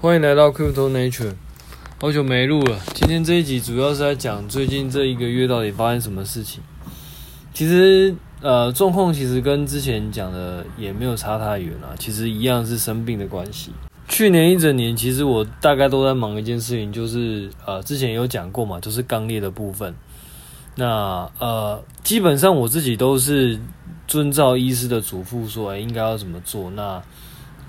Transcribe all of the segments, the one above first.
欢迎来到 Crypto Nature，好久没录了。今天这一集主要是在讲最近这一个月到底发生什么事情。其实，呃，状况其实跟之前讲的也没有差太远啊。其实一样是生病的关系。去年一整年，其实我大概都在忙一件事情，就是呃，之前有讲过嘛，就是钢炼的部分。那呃，基本上我自己都是遵照医师的嘱咐说，欸，应该要怎么做。那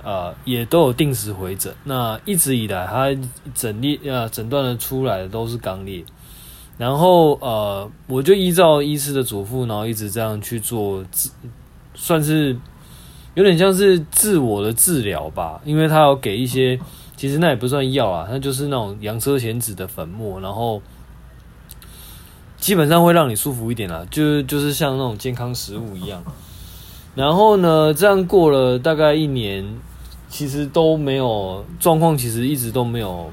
呃，也都有定时回诊。那一直以来，他诊列呃诊断的出来的都是肛裂。然后呃，我就依照医师的嘱咐，然后一直这样去做，算是有点像是自我的治疗吧。因为他有给一些，其实那也不算药啊，那就是那种洋车前子的粉末，然后基本上会让你舒服一点啦，就就是像那种健康食物一样。然后呢，这样过了大概一年。其实都没有状况，其实一直都没有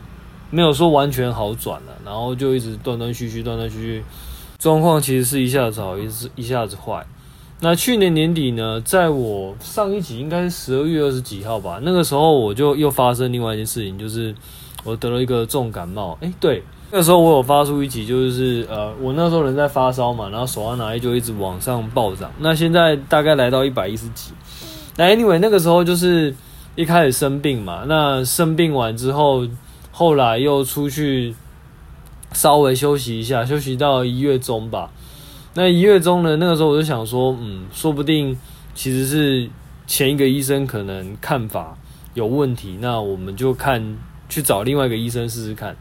没有说完全好转了，然后就一直断断续续，断断续续，状况其实是一下子好，一一下子坏。那去年年底呢，在我上一集应该是十二月二十几号吧，那个时候我就又发生另外一件事情，就是我得了一个重感冒。哎，对，那时候我有发出一集，就是呃，我那时候人在发烧嘛，然后手上拿力就一直往上暴涨。那现在大概来到一百一十几。那 anyway，那个时候就是。一开始生病嘛，那生病完之后，后来又出去稍微休息一下，休息到一月中吧。那一月中呢，那个时候我就想说，嗯，说不定其实是前一个医生可能看法有问题，那我们就看去找另外一个医生试试看。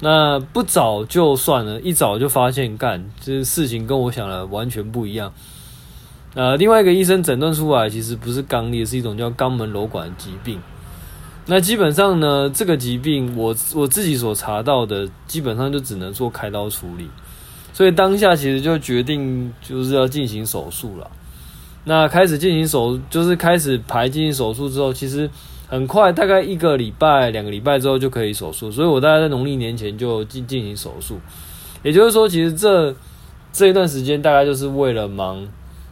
那不找就算了，一找就发现干，这事情跟我想的完全不一样。呃，另外一个医生诊断出来，其实不是肛裂，是一种叫肛门瘘管疾病。那基本上呢，这个疾病我我自己所查到的，基本上就只能做开刀处理。所以当下其实就决定就是要进行手术了。那开始进行手，就是开始排进行手术之后，其实很快，大概一个礼拜、两个礼拜之后就可以手术。所以我大概在农历年前就进进行手术。也就是说，其实这这一段时间大概就是为了忙。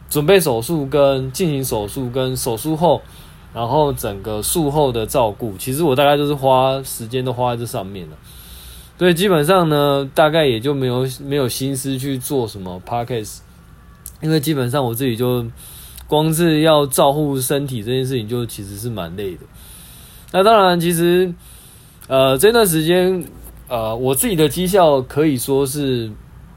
准备手术跟进行手术跟手术后，然后整个术后的照顾，其实我大概就是花时间都花在这上面了。所以基本上呢，大概也就没有没有心思去做什么 podcast，因为基本上我自己就光是要照顾身体这件事情，就其实是蛮累的。那当然，其实呃这段时间呃我自己的绩效可以说是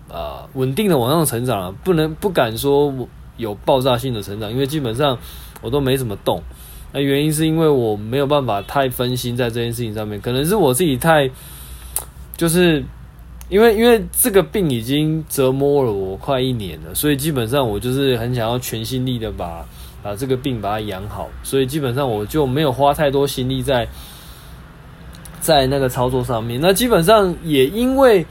呃稳定的往上成长了，不能不敢说我。有爆炸性的成长，因为基本上我都没怎么动。那原因是因为我没有办法太分心在这件事情上面，可能是我自己太，就是因为因为这个病已经折磨了我快一年了，所以基本上我就是很想要全心力的把把这个病把它养好，所以基本上我就没有花太多心力在在那个操作上面。那基本上也因为。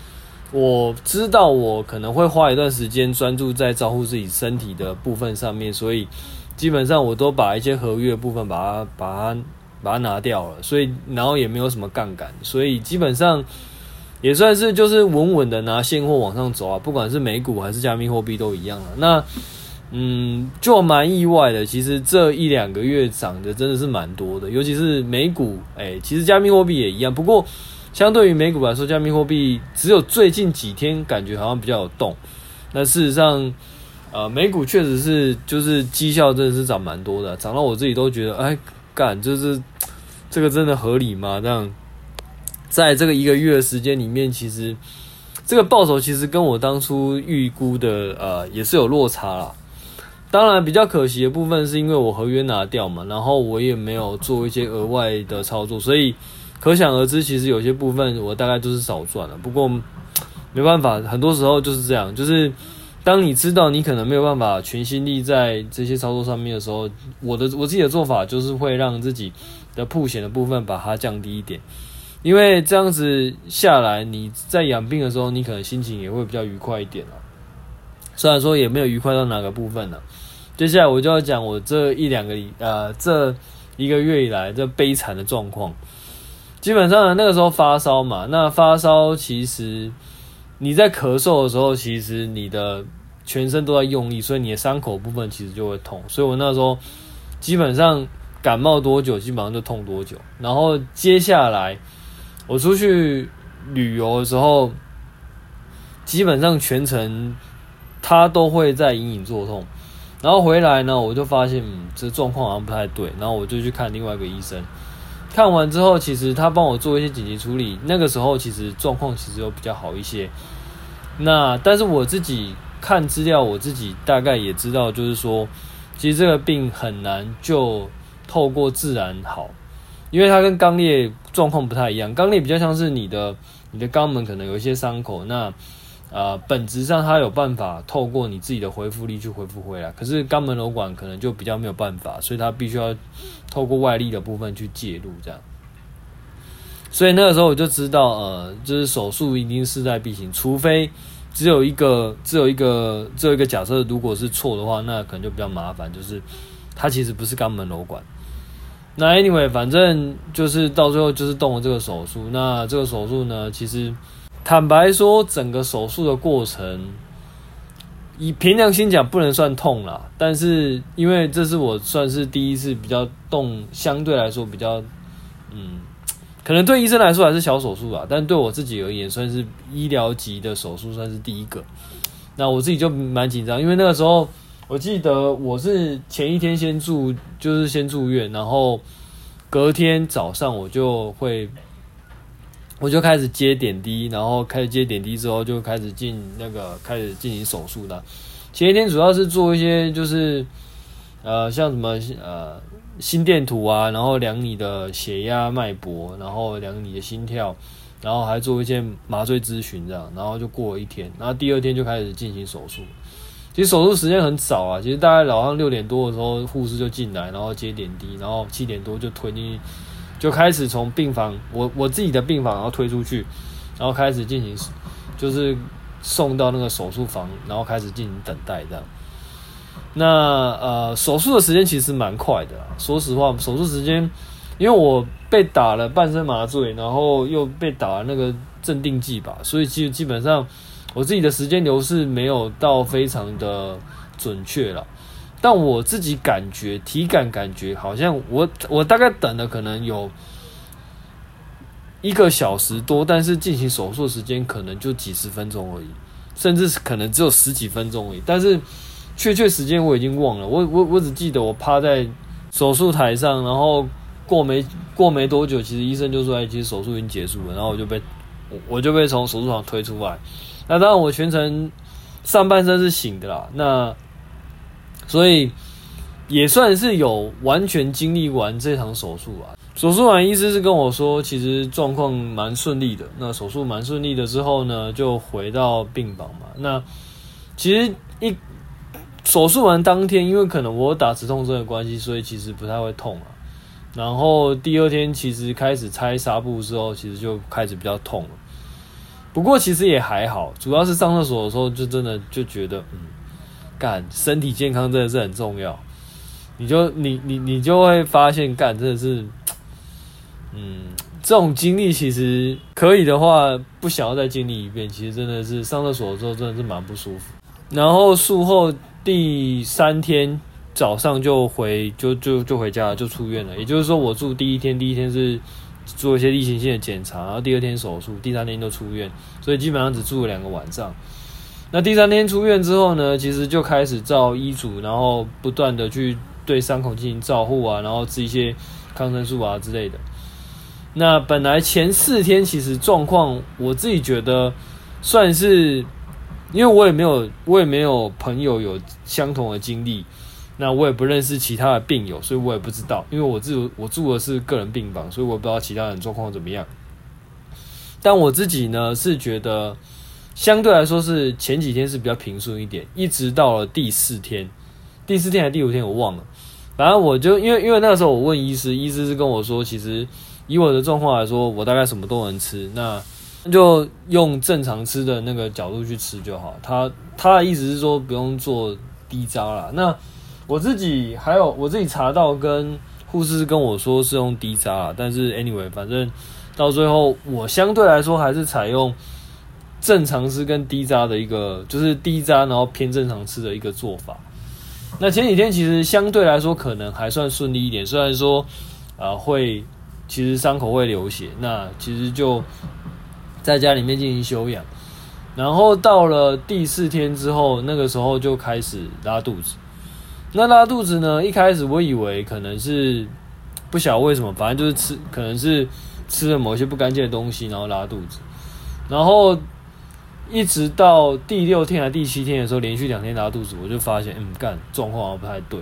我知道我可能会花一段时间专注在照顾自己身体的部分上面，所以基本上我都把一些合约的部分把它把它把它拿掉了，所以然后也没有什么杠杆，所以基本上也算是就是稳稳的拿现货往上走啊，不管是美股还是加密货币都一样了。那嗯，就蛮意外的，其实这一两个月涨的真的是蛮多的，尤其是美股，哎，其实加密货币也一样，不过。相对于美股来说，加密货币只有最近几天感觉好像比较有动。那事实上，呃，美股确实是就是绩效真的是涨蛮多的，涨到我自己都觉得，哎，干，就是这个真的合理吗？这样，在这个一个月的时间里面，其实这个报酬其实跟我当初预估的呃也是有落差啦。当然，比较可惜的部分是因为我合约拿掉嘛，然后我也没有做一些额外的操作，所以。可想而知，其实有些部分我大概都是少赚了。不过没办法，很多时候就是这样。就是当你知道你可能没有办法全心力在这些操作上面的时候，我的我自己的做法就是会让自己的铺险的部分把它降低一点，因为这样子下来，你在养病的时候，你可能心情也会比较愉快一点了。虽然说也没有愉快到哪个部分呢。接下来我就要讲我这一两个呃这一个月以来这悲惨的状况。基本上那个时候发烧嘛，那发烧其实你在咳嗽的时候，其实你的全身都在用力，所以你的伤口部分其实就会痛。所以我那时候基本上感冒多久，基本上就痛多久。然后接下来我出去旅游的时候，基本上全程他都会在隐隐作痛。然后回来呢，我就发现，这状况好像不太对。然后我就去看另外一个医生，看完之后，其实他帮我做一些紧急处理。那个时候其实状况其实有比较好一些。那但是我自己看资料，我自己大概也知道，就是说，其实这个病很难就透过自然好，因为它跟肛裂状况不太一样。肛裂比较像是你的你的肛门可能有一些伤口，那。呃，本质上它有办法透过你自己的恢复力去恢复回来，可是肛门瘘管可能就比较没有办法，所以它必须要透过外力的部分去介入，这样。所以那个时候我就知道，呃，就是手术一定势在必行，除非只有一个，只有一个，只有一个假设，如果是错的话，那可能就比较麻烦，就是它其实不是肛门瘘管。那 anyway，反正就是到最后就是动了这个手术。那这个手术呢，其实。坦白说，整个手术的过程，以凭良心讲，不能算痛啦。但是，因为这是我算是第一次比较动，相对来说比较，嗯，可能对医生来说还是小手术吧。但对我自己而言，算是医疗级的手术，算是第一个。那我自己就蛮紧张，因为那个时候，我记得我是前一天先住，就是先住院，然后隔天早上我就会。我就开始接点滴，然后开始接点滴之后，就开始进那个开始进行手术的。前一天主要是做一些就是，呃，像什么呃心电图啊，然后量你的血压、脉搏，然后量你的心跳，然后还做一些麻醉咨询这样，然后就过了一天，然后第二天就开始进行手术。其实手术时间很早啊，其实大概早上六点多的时候，护士就进来，然后接点滴，然后七点多就推进去。就开始从病房，我我自己的病房，然后推出去，然后开始进行，就是送到那个手术房，然后开始进行等待这样。那呃，手术的时间其实蛮快的，说实话，手术时间，因为我被打了半身麻醉，然后又被打了那个镇定剂吧，所以其实基本上我自己的时间流逝没有到非常的准确了。但我自己感觉体感感觉好像我我大概等了可能有一个小时多，但是进行手术时间可能就几十分钟而已，甚至是可能只有十几分钟而已。但是确切时间我已经忘了，我我我只记得我趴在手术台上，然后过没过没多久，其实医生就说：“哎，其实手术已经结束了。”然后我就被我就被从手术房推出来。那当然我全程上半身是醒的啦。那所以也算是有完全经历完这场手术啊。手术完，医师是跟我说，其实状况蛮顺利的。那手术蛮顺利的之后呢，就回到病房嘛。那其实一手术完当天，因为可能我打止痛针的关系，所以其实不太会痛啊。然后第二天其实开始拆纱布之后，其实就开始比较痛了。不过其实也还好，主要是上厕所的时候，就真的就觉得嗯。干，身体健康真的是很重要，你就你你你就会发现干真的是，嗯，这种经历其实可以的话，不想要再经历一遍。其实真的是上厕所的时候真的是蛮不舒服。然后术后第三天早上就回就就就回家了，就出院了。也就是说，我住第一天，第一天是做一些例行性的检查，然后第二天手术，第三天就出院，所以基本上只住了两个晚上。那第三天出院之后呢，其实就开始照医嘱，然后不断的去对伤口进行照护啊，然后吃一些抗生素啊之类的。那本来前四天其实状况，我自己觉得算是，因为我也没有我也没有朋友有相同的经历，那我也不认识其他的病友，所以我也不知道，因为我住我住的是个人病房，所以我不知道其他人状况怎么样。但我自己呢是觉得。相对来说是前几天是比较平顺一点，一直到了第四天，第四天还第五天我忘了，反正我就因为因为那个时候我问医师，医师是跟我说，其实以我的状况来说，我大概什么都能吃，那就用正常吃的那个角度去吃就好。他他的意思是说不用做低渣啦。那我自己还有我自己查到跟护士跟我说是用低渣啦，但是 anyway 反正到最后我相对来说还是采用。正常吃跟低渣的一个，就是低渣然后偏正常吃的一个做法。那前几天其实相对来说可能还算顺利一点，虽然说啊、呃、会其实伤口会流血，那其实就在家里面进行休养。然后到了第四天之后，那个时候就开始拉肚子。那拉肚子呢，一开始我以为可能是不晓得为什么，反正就是吃，可能是吃了某些不干净的东西，然后拉肚子。然后一直到第六天还第七天的时候，连续两天拉肚子，我就发现，嗯，干，状况好像不太对。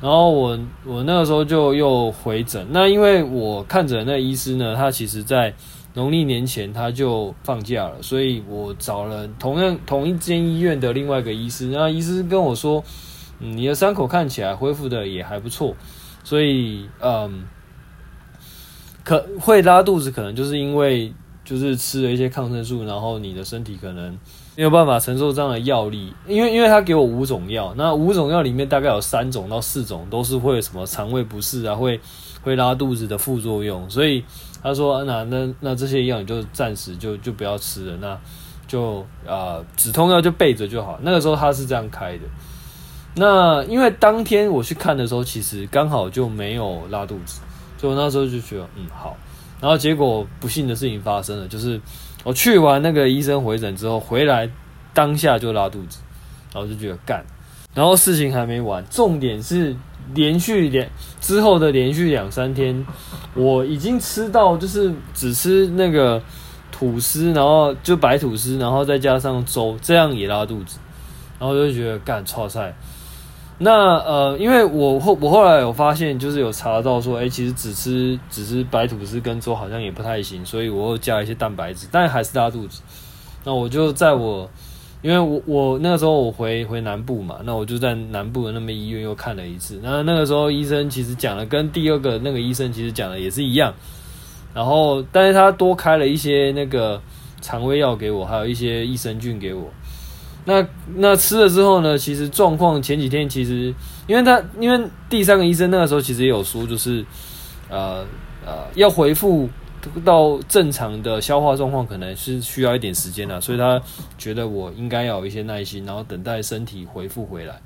然后我我那个时候就又回诊。那因为我看诊那医师呢，他其实在。农历年前他就放假了，所以我找了同样同一间医院的另外一个医师，那医师跟我说，你的伤口看起来恢复的也还不错，所以嗯，可会拉肚子，可能就是因为就是吃了一些抗生素，然后你的身体可能没有办法承受这样的药力，因为因为他给我五种药，那五种药里面大概有三种到四种都是会什么肠胃不适啊，会会拉肚子的副作用，所以。他说：“那那那这些药你就暂时就就不要吃了，那就啊、呃、止痛药就备着就好。那个时候他是这样开的。那因为当天我去看的时候，其实刚好就没有拉肚子，所以我那时候就觉得嗯好。然后结果不幸的事情发生了，就是我去完那个医生回诊之后回来，当下就拉肚子，然后就觉得干。然后事情还没完，重点是。”连续两之后的连续两三天，我已经吃到就是只吃那个吐司，然后就白吐司，然后再加上粥，这样也拉肚子，然后就觉得干超菜。那呃，因为我后我后来有发现，就是有查到说，哎、其实只吃只吃白吐司跟粥好像也不太行，所以我又加一些蛋白质，但还是拉肚子。那我就在我。因为我我那个时候我回回南部嘛，那我就在南部的那边医院又看了一次。那那个时候医生其实讲的跟第二个那个医生其实讲的也是一样，然后但是他多开了一些那个肠胃药给我，还有一些益生菌给我。那那吃了之后呢，其实状况前几天其实因为他因为第三个医生那个时候其实也有说，就是呃呃要回复。到正常的消化状况可能是需要一点时间的，所以他觉得我应该要有一些耐心，然后等待身体恢复回来。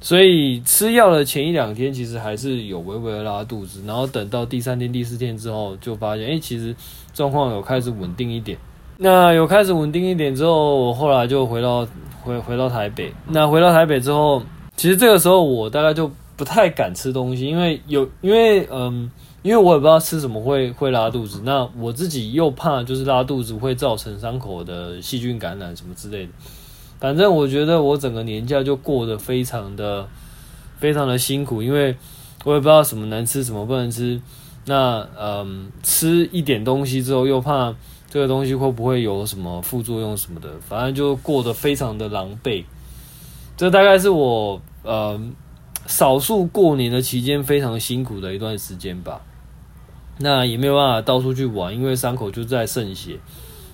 所以吃药的前一两天其实还是有微微的拉肚子，然后等到第三天、第四天之后，就发现，哎，其实状况有开始稳定一点。那有开始稳定一点之后，我后来就回到回回到台北。那回到台北之后，其实这个时候我大概就不太敢吃东西，因为有因为嗯。因为我也不知道吃什么会会拉肚子，那我自己又怕就是拉肚子会造成伤口的细菌感染什么之类的。反正我觉得我整个年假就过得非常的非常的辛苦，因为我也不知道什么能吃什么不能吃。那嗯，吃一点东西之后又怕这个东西会不会有什么副作用什么的，反正就过得非常的狼狈。这大概是我嗯少数过年的期间非常辛苦的一段时间吧。那也没有办法到处去玩，因为伤口就在渗血，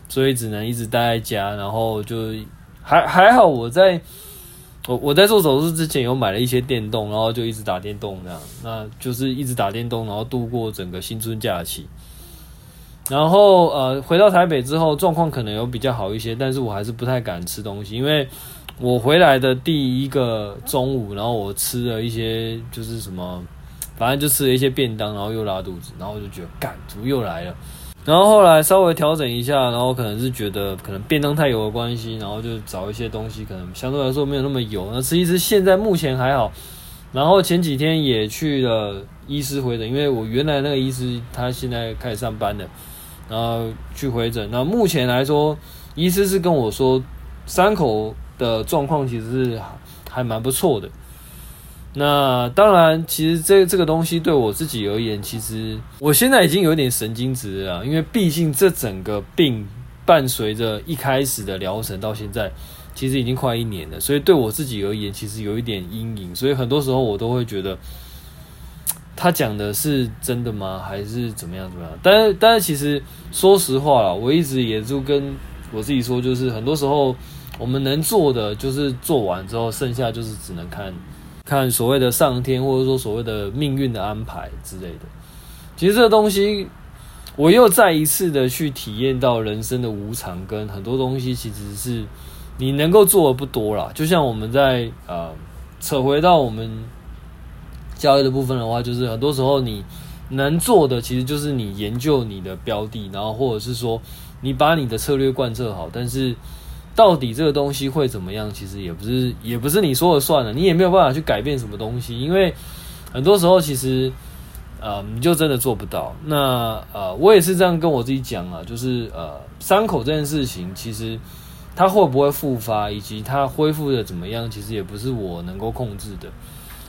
所以只能一直待在家。然后就还还好，我在我我在做手术之前有买了一些电动，然后就一直打电动这样。那就是一直打电动，然后度过整个新春假期。然后呃，回到台北之后，状况可能有比较好一些，但是我还是不太敢吃东西，因为我回来的第一个中午，然后我吃了一些就是什么。反正就吃了一些便当，然后又拉肚子，然后我就觉得干，怎么又来了？然后后来稍微调整一下，然后可能是觉得可能便当太油的关系，然后就找一些东西，可能相对来说没有那么油。那吃一吃，现在目前还好。然后前几天也去了医师回诊，因为我原来那个医师他现在开始上班了，然后去回诊。那目前来说，医师是跟我说，伤口的状况其实是还蛮不错的。那当然，其实这这个东西对我自己而言，其实我现在已经有点神经质了，因为毕竟这整个病伴随着一开始的疗程到现在，其实已经快一年了，所以对我自己而言，其实有一点阴影，所以很多时候我都会觉得，他讲的是真的吗？还是怎么样怎么样？但是但是其实说实话啦，我一直也就跟我自己说，就是很多时候我们能做的就是做完之后，剩下就是只能看。看所谓的上天，或者说所谓的命运的安排之类的，其实这个东西，我又再一次的去体验到人生的无常，跟很多东西其实是你能够做的不多啦。就像我们在呃扯回到我们交易的部分的话，就是很多时候你能做的，其实就是你研究你的标的，然后或者是说你把你的策略贯彻好。但是到底这个东西会怎么样，其实也不是也不是你说了算了，你也没有办法去改变什么东西，因为很多时候其实呃你就真的做不到。那呃我也是这样跟我自己讲啊，就是呃伤口这件事情，其实。它会不会复发，以及它恢复的怎么样，其实也不是我能够控制的。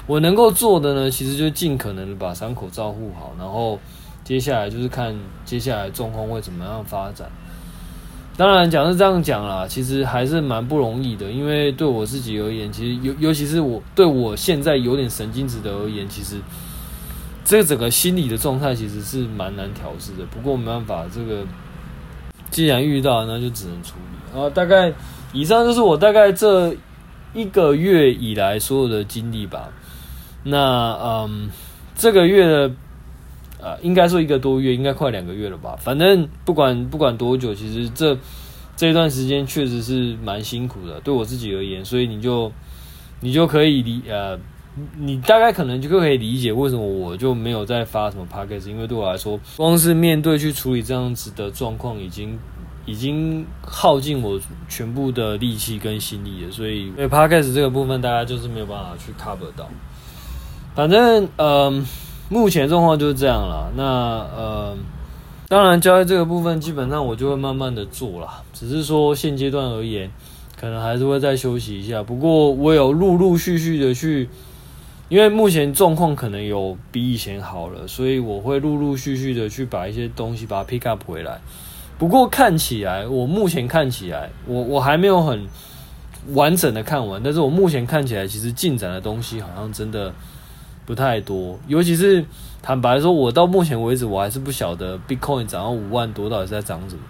我能够做的呢，其实就尽可能把伤口照顾好，然后接下来就是看接下来状况会怎么样发展。当然讲是这样讲啦，其实还是蛮不容易的，因为对我自己而言，其实尤尤其是我对我现在有点神经质的而言，其实这整个心理的状态其实是蛮难调试的。不过没办法，这个既然遇到，那就只能处理。啊，大概以上就是我大概这一个月以来所有的经历吧。那嗯，这个月的呃，应该说一个多月，应该快两个月了吧。反正不管不管多久，其实这这段时间确实是蛮辛苦的，对我自己而言。所以你就你就可以理呃，你大概可能就可以理解为什么我就没有再发什么 podcast，因为对我来说，光是面对去处理这样子的状况已经。已经耗尽我全部的力气跟心力了，所以因为 Podcast 这个部分大家就是没有办法去 cover 到。反正嗯、目前状况就是这样了。那呃，当然交易这个部分基本上我就会慢慢的做啦，只是说现阶段而言，可能还是会再休息一下。不过我有陆陆续续的去，因为目前状况可能有比以前好了，所以我会陆陆续续的去把一些东西把它 pick up 回来。不过看起来，我目前看起来，我我还没有很完整的看完，但是我目前看起来，其实进展的东西好像真的不太多。尤其是坦白说，我到目前为止，我还是不晓得 Bitcoin 涨到五万多到底在涨什么。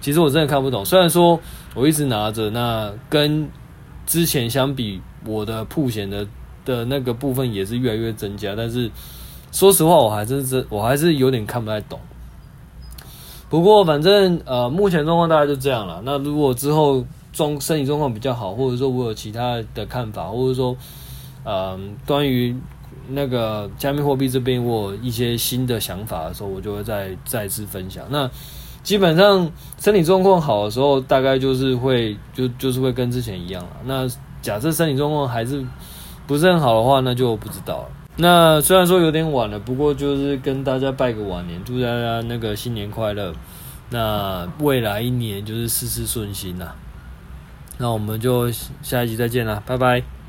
其实我真的看不懂。虽然说我一直拿着，那跟之前相比，我的曝险的的那个部分也是越来越增加，但是说实话，我还是真我还是有点看不太懂。不过反正呃，目前状况大概就这样了。那如果之后状身体状况比较好，或者说我有其他的看法，或者说呃，关于那个加密货币这边我有一些新的想法的时候，我就会再再次分享。那基本上身体状况好的时候，大概就是会就就是会跟之前一样了。那假设身体状况还是不是很好的话，那就不知道了。那虽然说有点晚了，不过就是跟大家拜个晚年，祝大家那个新年快乐。那未来一年就是事事顺心呐。那我们就下一集再见啦，拜拜。